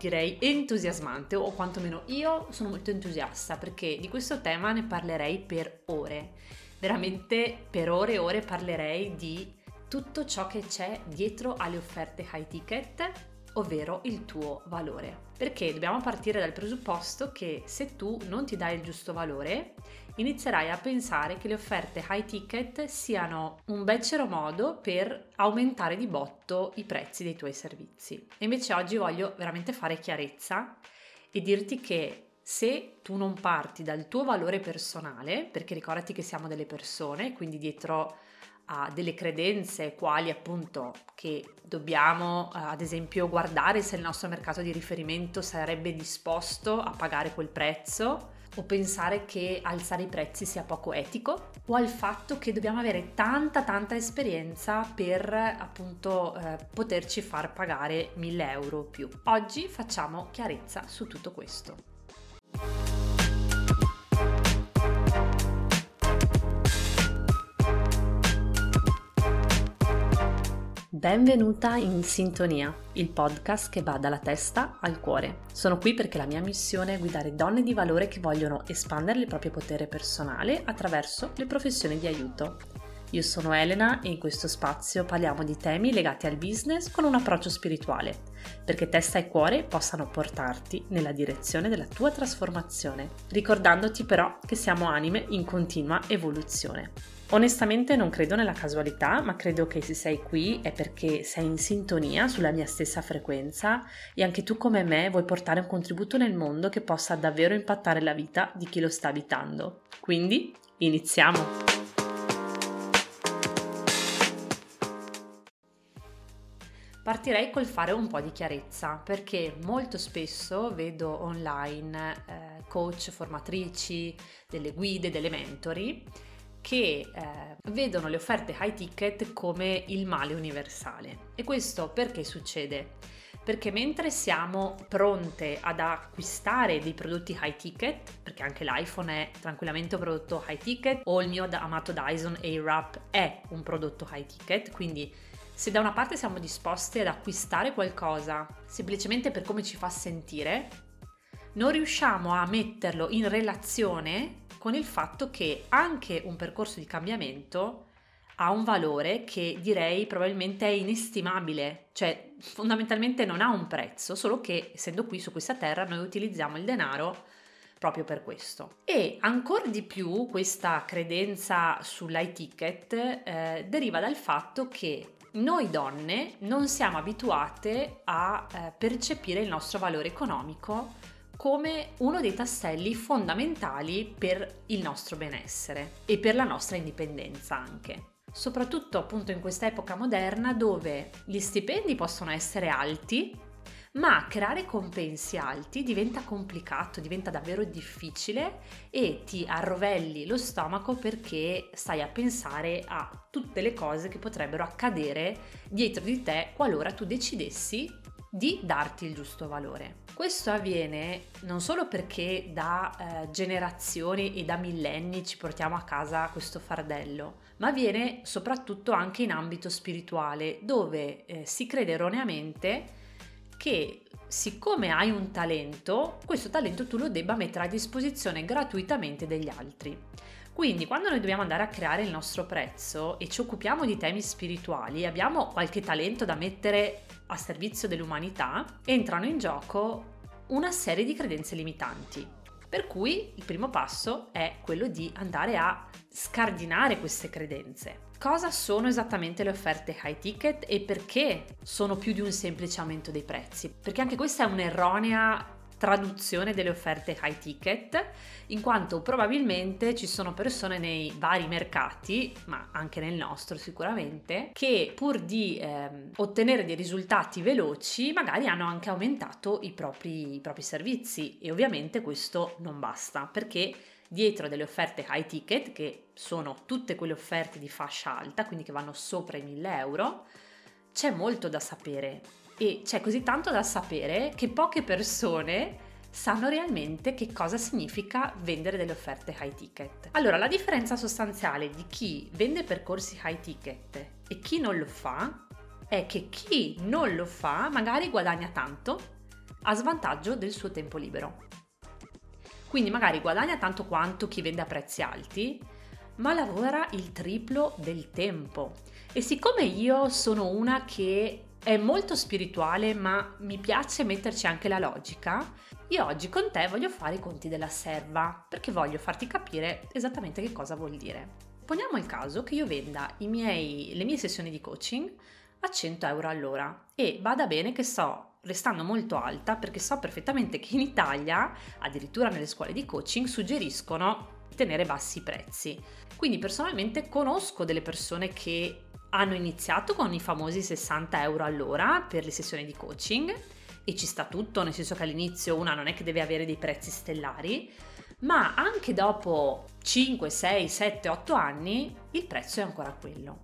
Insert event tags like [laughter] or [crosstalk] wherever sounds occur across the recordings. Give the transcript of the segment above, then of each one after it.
direi entusiasmante o quantomeno io sono molto entusiasta perché di questo tema ne parlerei per ore. Veramente per ore e ore parlerei di tutto ciò che c'è dietro alle offerte high ticket, ovvero il tuo valore. Perché dobbiamo partire dal presupposto che se tu non ti dai il giusto valore, inizierai a pensare che le offerte high ticket siano un becero modo per aumentare di botto i prezzi dei tuoi servizi. E invece oggi voglio veramente fare chiarezza e dirti che se tu non parti dal tuo valore personale, perché ricordati che siamo delle persone, quindi dietro a delle credenze quali appunto che dobbiamo ad esempio guardare se il nostro mercato di riferimento sarebbe disposto a pagare quel prezzo o pensare che alzare i prezzi sia poco etico o al fatto che dobbiamo avere tanta tanta esperienza per appunto eh, poterci far pagare 1000 euro più. Oggi facciamo chiarezza su tutto questo. Benvenuta in Sintonia, il podcast che va dalla testa al cuore. Sono qui perché la mia missione è guidare donne di valore che vogliono espandere il proprio potere personale attraverso le professioni di aiuto. Io sono Elena e in questo spazio parliamo di temi legati al business con un approccio spirituale, perché testa e cuore possano portarti nella direzione della tua trasformazione, ricordandoti però che siamo anime in continua evoluzione. Onestamente non credo nella casualità, ma credo che se sei qui è perché sei in sintonia sulla mia stessa frequenza e anche tu come me vuoi portare un contributo nel mondo che possa davvero impattare la vita di chi lo sta abitando. Quindi, iniziamo! Partirei col fare un po' di chiarezza perché molto spesso vedo online eh, coach, formatrici, delle guide, delle mentori che eh, vedono le offerte high ticket come il male universale. E questo perché succede? Perché mentre siamo pronte ad acquistare dei prodotti high ticket, perché anche l'iPhone è tranquillamente un prodotto high ticket, o il mio amato Dyson Airwrap è un prodotto high ticket, quindi se da una parte siamo disposti ad acquistare qualcosa semplicemente per come ci fa sentire, non riusciamo a metterlo in relazione con il fatto che anche un percorso di cambiamento ha un valore che direi probabilmente è inestimabile, cioè fondamentalmente non ha un prezzo, solo che essendo qui su questa terra noi utilizziamo il denaro proprio per questo. E ancora di più questa credenza sull'iTicket eh, deriva dal fatto che noi donne non siamo abituate a eh, percepire il nostro valore economico come uno dei tasselli fondamentali per il nostro benessere e per la nostra indipendenza anche. Soprattutto appunto in questa epoca moderna dove gli stipendi possono essere alti, ma creare compensi alti diventa complicato, diventa davvero difficile e ti arrovelli lo stomaco perché stai a pensare a tutte le cose che potrebbero accadere dietro di te qualora tu decidessi di darti il giusto valore. Questo avviene non solo perché da eh, generazioni e da millenni ci portiamo a casa questo fardello, ma avviene soprattutto anche in ambito spirituale, dove eh, si crede erroneamente che siccome hai un talento, questo talento tu lo debba mettere a disposizione gratuitamente degli altri. Quindi quando noi dobbiamo andare a creare il nostro prezzo e ci occupiamo di temi spirituali, abbiamo qualche talento da mettere a servizio dell'umanità, entrano in gioco una serie di credenze limitanti. Per cui il primo passo è quello di andare a scardinare queste credenze. Cosa sono esattamente le offerte high ticket e perché sono più di un semplice aumento dei prezzi? Perché anche questa è un'erronea traduzione delle offerte high ticket, in quanto probabilmente ci sono persone nei vari mercati, ma anche nel nostro sicuramente, che pur di eh, ottenere dei risultati veloci magari hanno anche aumentato i propri, i propri servizi. E ovviamente questo non basta perché dietro delle offerte high ticket, che sono tutte quelle offerte di fascia alta, quindi che vanno sopra i 1000 euro, c'è molto da sapere e c'è così tanto da sapere che poche persone sanno realmente che cosa significa vendere delle offerte high ticket. Allora, la differenza sostanziale di chi vende percorsi high ticket e chi non lo fa è che chi non lo fa magari guadagna tanto, a svantaggio del suo tempo libero. Quindi magari guadagna tanto quanto chi vende a prezzi alti, ma lavora il triplo del tempo. E siccome io sono una che è molto spirituale, ma mi piace metterci anche la logica, io oggi con te voglio fare i conti della serva, perché voglio farti capire esattamente che cosa vuol dire. Poniamo il caso che io venda miei, le mie sessioni di coaching a 100 euro all'ora e vada bene che sto restando molto alta perché so perfettamente che in Italia, addirittura nelle scuole di coaching, suggeriscono tenere bassi i prezzi. Quindi personalmente conosco delle persone che hanno iniziato con i famosi 60 euro all'ora per le sessioni di coaching e ci sta tutto, nel senso che all'inizio una non è che deve avere dei prezzi stellari, ma anche dopo 5, 6, 7, 8 anni il prezzo è ancora quello.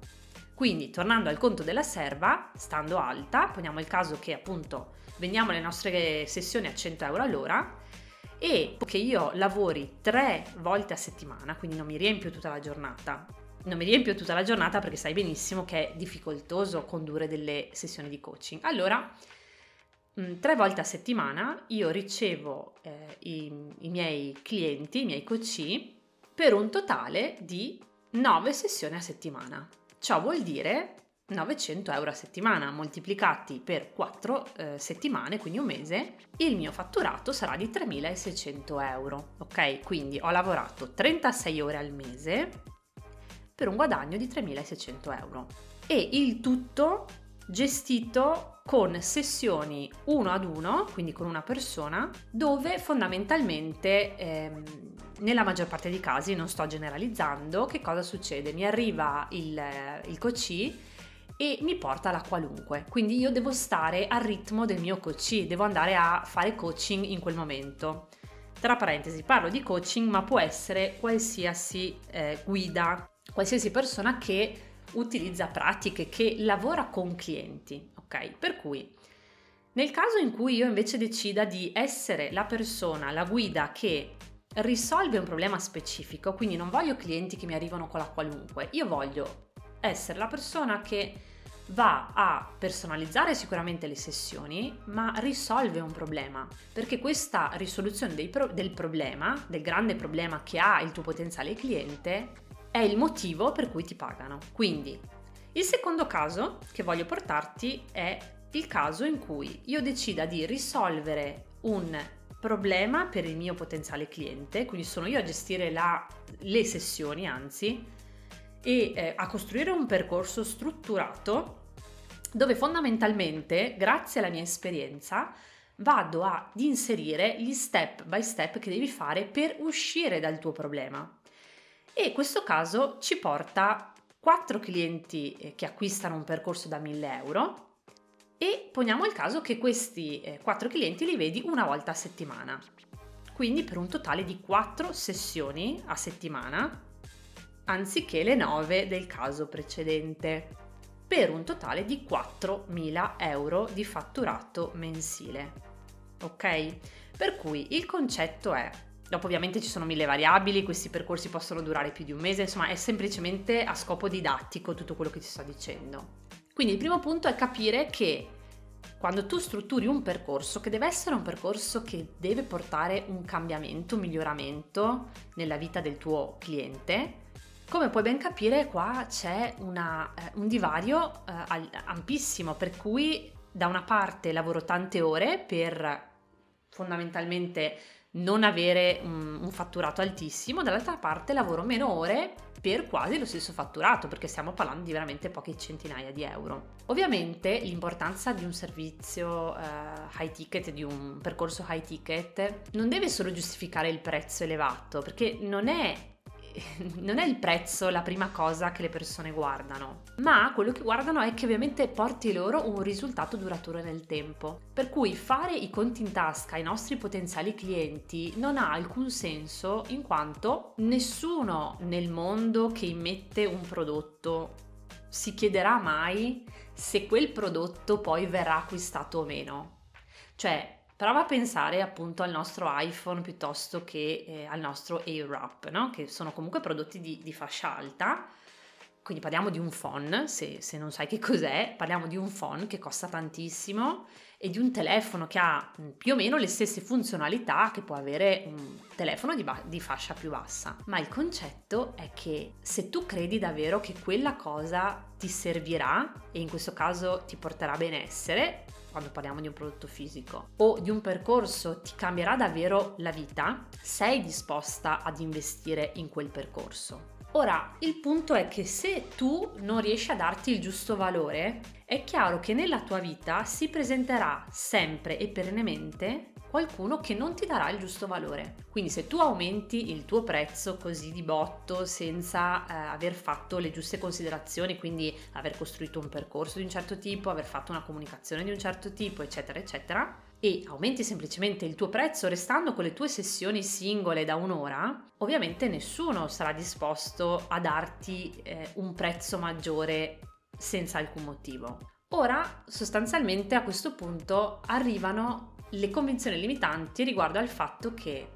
Quindi, tornando al conto della serva, stando alta, poniamo il caso che appunto vendiamo le nostre sessioni a 100 euro all'ora e che io lavori tre volte a settimana, quindi non mi riempio tutta la giornata, non mi riempio tutta la giornata perché sai benissimo che è difficoltoso condurre delle sessioni di coaching. Allora, mm, tre volte a settimana io ricevo eh, i, i, miei clienti, i miei coach, per un totale di nove sessioni a settimana. Ciò vuol dire 900 euro a settimana moltiplicati per 4 eh, settimane, quindi un mese, il mio fatturato sarà di 3600 euro. Ok, quindi ho lavorato 36 ore al mese per un guadagno di 3.600 euro. E il tutto gestito con sessioni uno ad uno, quindi con una persona, dove fondamentalmente ehm, nella maggior parte dei casi, non sto generalizzando, che cosa succede? Mi arriva il, il coach e mi porta alla qualunque. Quindi io devo stare al ritmo del mio coach, devo andare a fare coaching in quel momento. Tra parentesi, parlo di coaching, ma può essere qualsiasi eh, guida, qualsiasi persona che utilizza pratiche, che lavora con clienti, ok? Per cui nel caso in cui io invece decida di essere la persona, la guida che risolve un problema specifico, quindi non voglio clienti che mi arrivano con la qualunque, io voglio essere la persona che va a personalizzare sicuramente le sessioni, ma risolve un problema, perché questa risoluzione pro- del problema, del grande problema che ha il tuo potenziale cliente, è il motivo per cui ti pagano. Quindi, il secondo caso che voglio portarti è il caso in cui io decida di risolvere un problema per il mio potenziale cliente, quindi sono io a gestire la, le sessioni, anzi, e eh, a costruire un percorso strutturato dove fondamentalmente, grazie alla mia esperienza, vado ad inserire gli step by step che devi fare per uscire dal tuo problema. E questo caso ci porta quattro clienti eh, che acquistano un percorso da 1000 euro e poniamo il caso che questi eh, quattro clienti li vedi una volta a settimana. Quindi per un totale di quattro sessioni a settimana, anziché le nove del caso precedente, per un totale di 4.000 euro di fatturato mensile. Ok? Per cui il concetto è Dopo ovviamente ci sono mille variabili, questi percorsi possono durare più di un mese, insomma è semplicemente a scopo didattico tutto quello che ti sto dicendo. Quindi il primo punto è capire che quando tu strutturi un percorso, che deve essere un percorso che deve portare un cambiamento, un miglioramento nella vita del tuo cliente, come puoi ben capire qua c'è una, eh, un divario eh, ampissimo, per cui da una parte lavoro tante ore per fondamentalmente non avere un, un fatturato altissimo, dall'altra parte lavoro meno ore per quasi lo stesso fatturato, perché stiamo parlando di veramente poche centinaia di euro. Ovviamente l'importanza di un servizio uh, high ticket, di un percorso high ticket, non deve solo giustificare il prezzo elevato, perché non è [laughs] non è il prezzo la prima cosa che le persone guardano, ma quello che guardano è che ovviamente porti loro un risultato duraturo nel tempo. Per cui fare i conti in tasca ai nostri potenziali clienti non ha alcun senso in quanto nessuno nel mondo che immette un prodotto si chiederà mai se quel prodotto poi verrà acquistato o meno. Cioè, Prova a pensare appunto al nostro iPhone piuttosto che eh, al nostro AirWrap, no? che sono comunque prodotti di, di, fascia alta. Quindi parliamo di un phone, se, se non sai che cos'è, parliamo di un phone che costa tantissimo e di un telefono che ha mm, più o meno le stesse funzionalità che può avere un telefono di, ba- di, fascia più bassa. Ma il concetto è che se tu credi davvero che quella cosa ti servirà e in questo caso ti porterà benessere, quando parliamo di un prodotto fisico, o di un percorso ti cambierà davvero la vita, sei disposta ad investire in quel percorso. Ora, il punto è che se tu non riesci a darti il giusto valore, è chiaro che nella tua vita si presenterà sempre e perennemente qualcuno che non ti darà il giusto valore. Quindi se tu aumenti il tuo prezzo così di botto senza eh, aver fatto le giuste considerazioni, quindi aver costruito un percorso di un certo tipo, aver fatto una comunicazione di un certo tipo, eccetera, eccetera, e aumenti semplicemente il tuo prezzo restando con le tue sessioni singole da un'ora, ovviamente nessuno sarà disposto a darti eh, un prezzo maggiore senza alcun motivo. Ora, sostanzialmente a questo punto arrivano le convinzioni limitanti riguardo al fatto che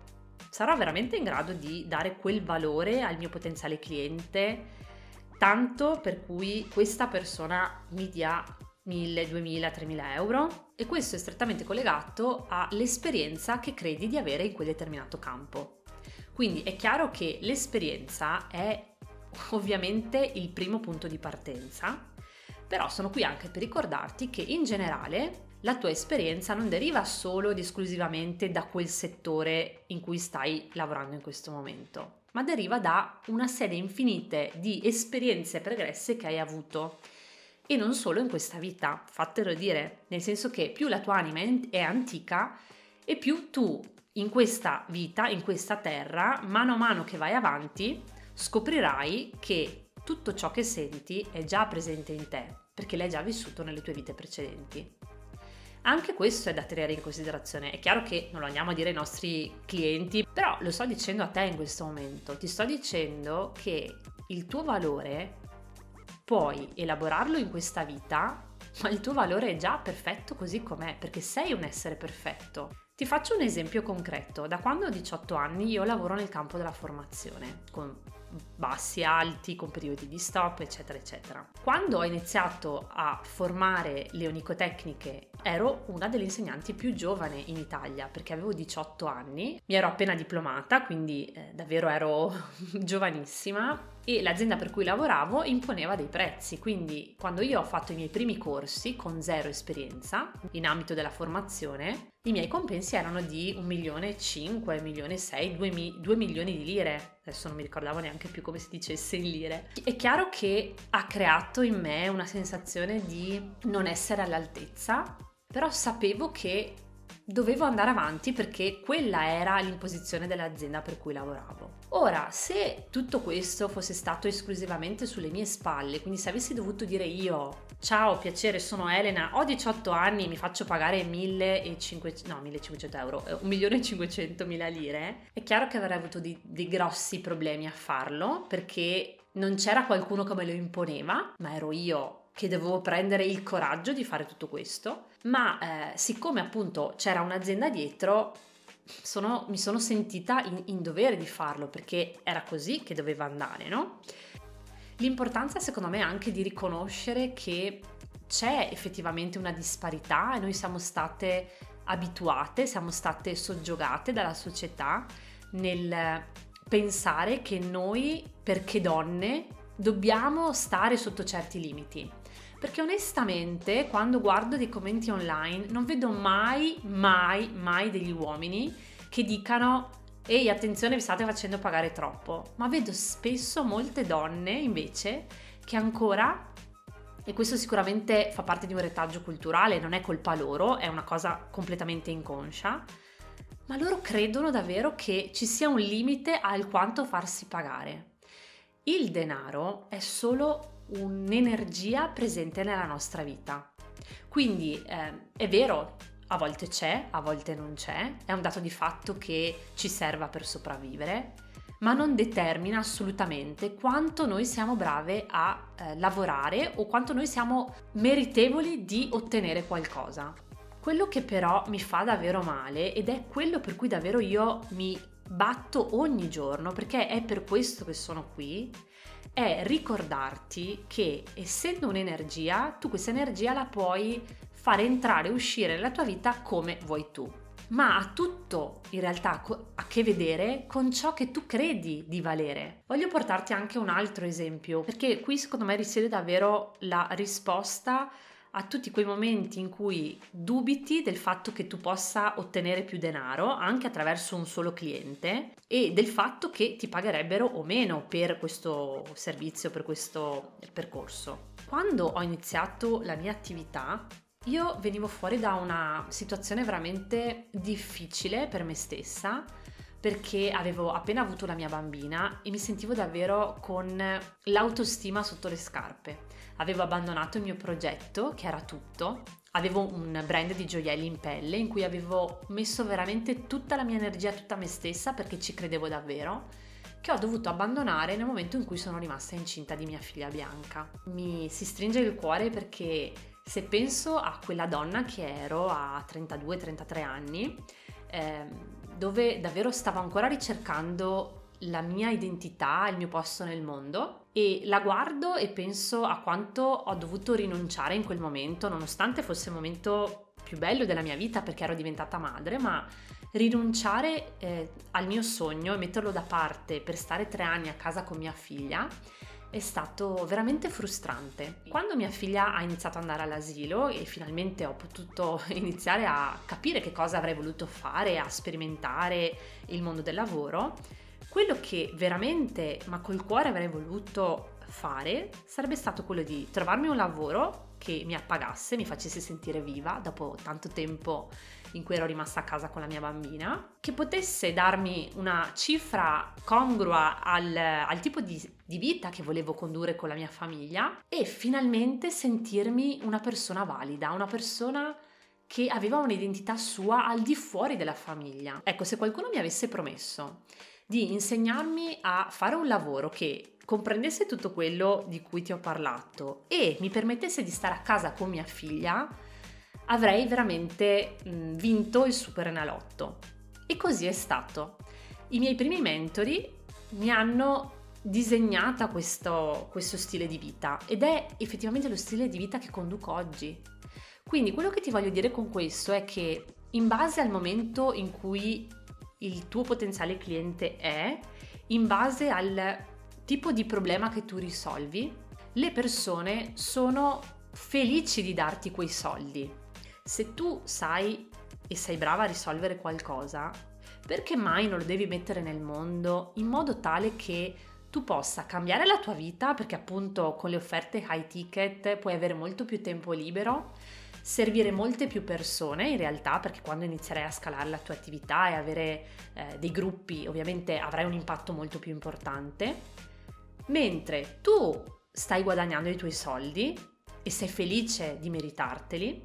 sarò veramente in grado di dare quel valore al mio potenziale cliente tanto per cui questa persona mi dia 1000, 2000, 3000 euro e questo è strettamente collegato all'esperienza che credi di avere in quel determinato campo. Quindi è chiaro che l'esperienza è ovviamente il primo punto di partenza, però sono qui anche per ricordarti che in generale la tua esperienza non deriva solo ed esclusivamente da quel settore in cui stai lavorando in questo momento, ma deriva da una serie infinite di esperienze pregresse che hai avuto e non solo in questa vita, fatelo dire, nel senso che più la tua anima è antica e più tu in questa vita, in questa terra, mano a mano che vai avanti, scoprirai che tutto ciò che senti è già presente in te, perché l'hai già vissuto nelle tue vite precedenti. Anche questo è da tenere in considerazione. È chiaro che non lo andiamo a dire ai nostri clienti, però lo sto dicendo a te in questo momento. Ti sto dicendo che il tuo valore puoi elaborarlo in questa vita, ma il tuo valore è già perfetto così com'è, perché sei un essere perfetto. Ti faccio un esempio concreto. Da quando ho 18 anni io lavoro nel campo della formazione, con bassi, alti, con periodi di stop, eccetera, eccetera. Quando ho iniziato a formare le onicotecniche ero una delle insegnanti più giovane in Italia perché avevo 18 anni, mi ero appena diplomata, quindi eh, davvero ero [laughs] giovanissima e l'azienda per cui lavoravo imponeva dei prezzi, quindi quando io ho fatto i miei primi corsi con zero esperienza in ambito della formazione, i miei compensi erano di 1 milione e 5, 1 milione e 6, 2, 2 milioni di lire. Adesso non mi ricordavo neanche più come si dicesse in lire. È chiaro che ha creato in me una sensazione di non essere all'altezza, però sapevo che dovevo andare avanti perché quella era l'imposizione dell'azienda per cui lavoravo. Ora, se tutto questo fosse stato esclusivamente sulle mie spalle, quindi se avessi dovuto dire io ciao, piacere, sono Elena, ho 18 anni, mi faccio pagare 1500, no, 1500 euro, 1.500.000 eh, lire, è chiaro che avrei avuto dei, dei grossi problemi a farlo perché non c'era qualcuno che me lo imponeva, ma ero io che dovevo prendere il coraggio di fare tutto questo, ma eh, siccome appunto c'era un'azienda dietro, sono, mi sono sentita in, in dovere di farlo perché era così che doveva andare, no? L'importanza secondo me è anche di riconoscere che c'è effettivamente una disparità e noi siamo state abituate, siamo state soggiogate dalla società nel pensare che noi, perché donne, dobbiamo stare sotto certi limiti. Perché onestamente, quando guardo dei commenti online, non vedo mai, mai, mai degli uomini che dicano ehi attenzione vi state facendo pagare troppo, ma vedo spesso molte donne invece che ancora e questo sicuramente fa parte di un retaggio culturale, non è colpa loro, è una cosa completamente inconscia, ma loro credono davvero che ci sia un limite al quanto farsi pagare. Il denaro è solo un'energia presente nella nostra vita. Quindi eh, è vero, a volte c'è, a volte non c'è, è un dato di fatto che ci serva per sopravvivere, ma non determina assolutamente quanto noi siamo brave a eh, lavorare o quanto noi siamo meritevoli di ottenere qualcosa. Quello che però mi fa davvero male ed è quello per cui davvero io mi batto ogni giorno, perché è per questo che sono qui, è ricordarti che essendo un'energia, tu questa energia la puoi fare entrare e uscire nella tua vita come vuoi tu ma ha tutto in realtà a che vedere con ciò che tu credi di valere. Voglio portarti anche un altro esempio, perché qui secondo me risiede davvero la risposta a tutti quei momenti in cui dubiti del fatto che tu possa ottenere più denaro anche attraverso un solo cliente e del fatto che ti pagherebbero o meno per questo servizio, per questo percorso. Quando ho iniziato la mia attività io venivo fuori da una situazione veramente difficile per me stessa perché avevo appena avuto la mia bambina e mi sentivo davvero con l'autostima sotto le scarpe. Avevo abbandonato il mio progetto, che era tutto, avevo un brand di gioielli in pelle in cui avevo messo veramente tutta la mia energia, tutta me stessa perché ci credevo davvero, che ho dovuto abbandonare nel momento in cui sono rimasta incinta di mia figlia Bianca. Mi si stringe il cuore perché se penso a quella donna che ero a 32-33 anni, eh, dove davvero stavo ancora ricercando la mia identità, il mio posto nel mondo e la guardo e penso a quanto ho dovuto rinunciare in quel momento, nonostante fosse il momento più bello della mia vita perché ero diventata madre, ma rinunciare eh, al mio sogno e metterlo da parte per stare tre anni a casa con mia figlia è stato veramente frustrante. Quando mia figlia ha iniziato ad andare all'asilo e finalmente ho potuto [laughs] iniziare a capire che cosa avrei voluto fare, a sperimentare il mondo del lavoro, quello che veramente, ma col cuore avrei voluto fare, sarebbe stato quello di trovarmi un lavoro che mi appagasse, mi facesse sentire viva dopo tanto tempo in cui ero rimasta a casa con la mia bambina, che potesse darmi una cifra congrua al, al tipo di, di vita che volevo condurre con la mia famiglia e finalmente sentirmi una persona valida, una persona che aveva un'identità sua al di fuori della famiglia. Ecco, se qualcuno mi avesse promesso di insegnarmi a fare un lavoro che comprendesse tutto quello di cui ti ho parlato e mi permettesse di stare a casa con mia figlia, avrei veramente mh, vinto il Super Enalotto. E così è stato. I miei primi mentori mi hanno disegnata questo, questo stile di vita ed è effettivamente lo stile di vita che conduco oggi. Quindi quello che ti voglio dire con questo è che in base al momento in cui il tuo potenziale cliente è, in base al tipo di problema che tu risolvi, le persone sono felici di darti quei soldi. Se tu sai e sei brava a risolvere qualcosa, perché mai non lo devi mettere nel mondo in modo tale che tu possa cambiare la tua vita, perché appunto con le offerte high ticket puoi avere molto più tempo libero, servire molte più persone in realtà, perché quando inizierai a scalare la tua attività e avere eh, dei gruppi, ovviamente avrai un impatto molto più importante, mentre tu stai guadagnando i tuoi soldi e sei felice di meritarteli,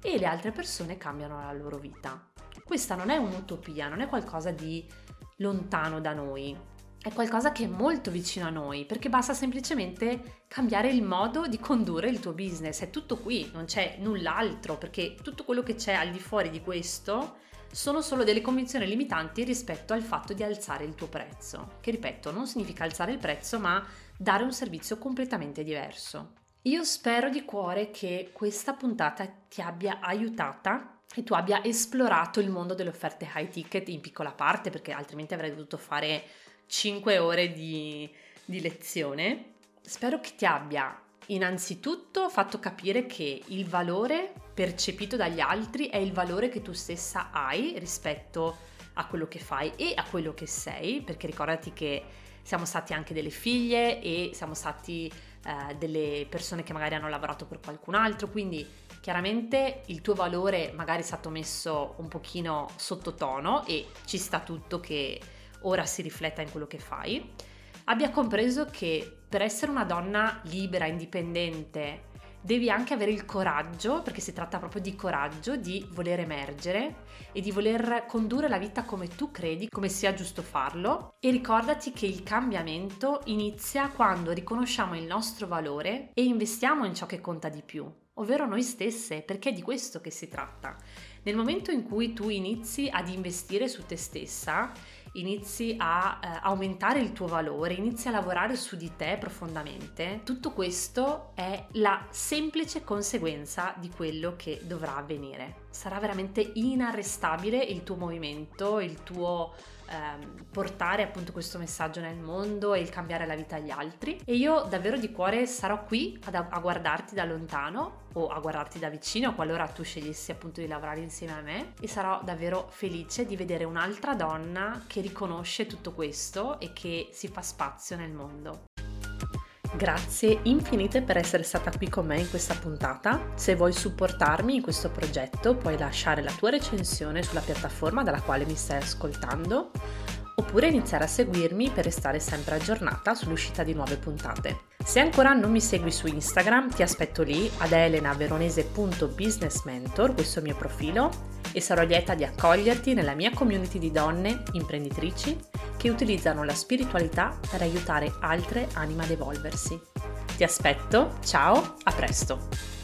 e le altre persone cambiano la loro vita. Questa non è un'utopia, non è qualcosa di lontano da noi, è qualcosa che è molto vicino a noi perché basta semplicemente cambiare il modo di condurre il tuo business, è tutto qui, non c'è null'altro perché tutto quello che c'è al di fuori di questo sono solo delle convinzioni limitanti rispetto al fatto di alzare il tuo prezzo, che ripeto non significa alzare il prezzo ma dare un servizio completamente diverso. Io spero di cuore che questa puntata ti abbia aiutata e tu abbia esplorato il mondo delle offerte high ticket in piccola parte, perché altrimenti avrei dovuto fare 5 ore di, di lezione. Spero che ti abbia innanzitutto fatto capire che il valore percepito dagli altri è il valore che tu stessa hai rispetto a quello che fai e a quello che sei, perché ricordati che siamo stati anche delle figlie e siamo stati eh, delle persone che magari hanno lavorato per qualcun altro, quindi chiaramente il tuo valore magari è stato messo un pochino sottotono e ci sta tutto che ora si rifletta in quello che fai, abbia compreso che per essere una donna libera, indipendente, devi anche avere il coraggio, perché si tratta proprio di coraggio, di voler emergere e di voler condurre la vita come tu credi, come sia giusto farlo. E ricordati che il cambiamento inizia quando riconosciamo il nostro valore e investiamo in ciò che conta di più, ovvero noi stesse, perché è di questo che si tratta. Nel momento in cui tu inizi ad investire su te stessa inizi a eh, aumentare il tuo valore, inizi a lavorare su di te profondamente, tutto questo è la semplice conseguenza di quello che dovrà avvenire. Sarà veramente inarrestabile il tuo movimento, il tuo ehm, portare appunto questo messaggio nel mondo e il cambiare la vita agli altri. E io davvero di cuore sarò qui ad, a guardarti da lontano o a guardarti da vicino qualora tu scegliessi appunto di lavorare insieme a me e sarò davvero felice di vedere un'altra donna che riconosce tutto questo e che si fa spazio nel mondo. Grazie infinite per essere stata qui con me in questa puntata. Se vuoi supportarmi in questo progetto puoi lasciare la tua recensione sulla piattaforma dalla quale mi stai ascoltando oppure iniziare a seguirmi per restare sempre aggiornata sull'uscita di nuove puntate. Se ancora non mi segui su Instagram ti aspetto lì ad elenaveronese.businessmentor, questo è il mio profilo, e sarò lieta di accoglierti nella mia community di donne imprenditrici che utilizzano la spiritualità per aiutare altre anime ad evolversi. Ti aspetto, ciao, a presto!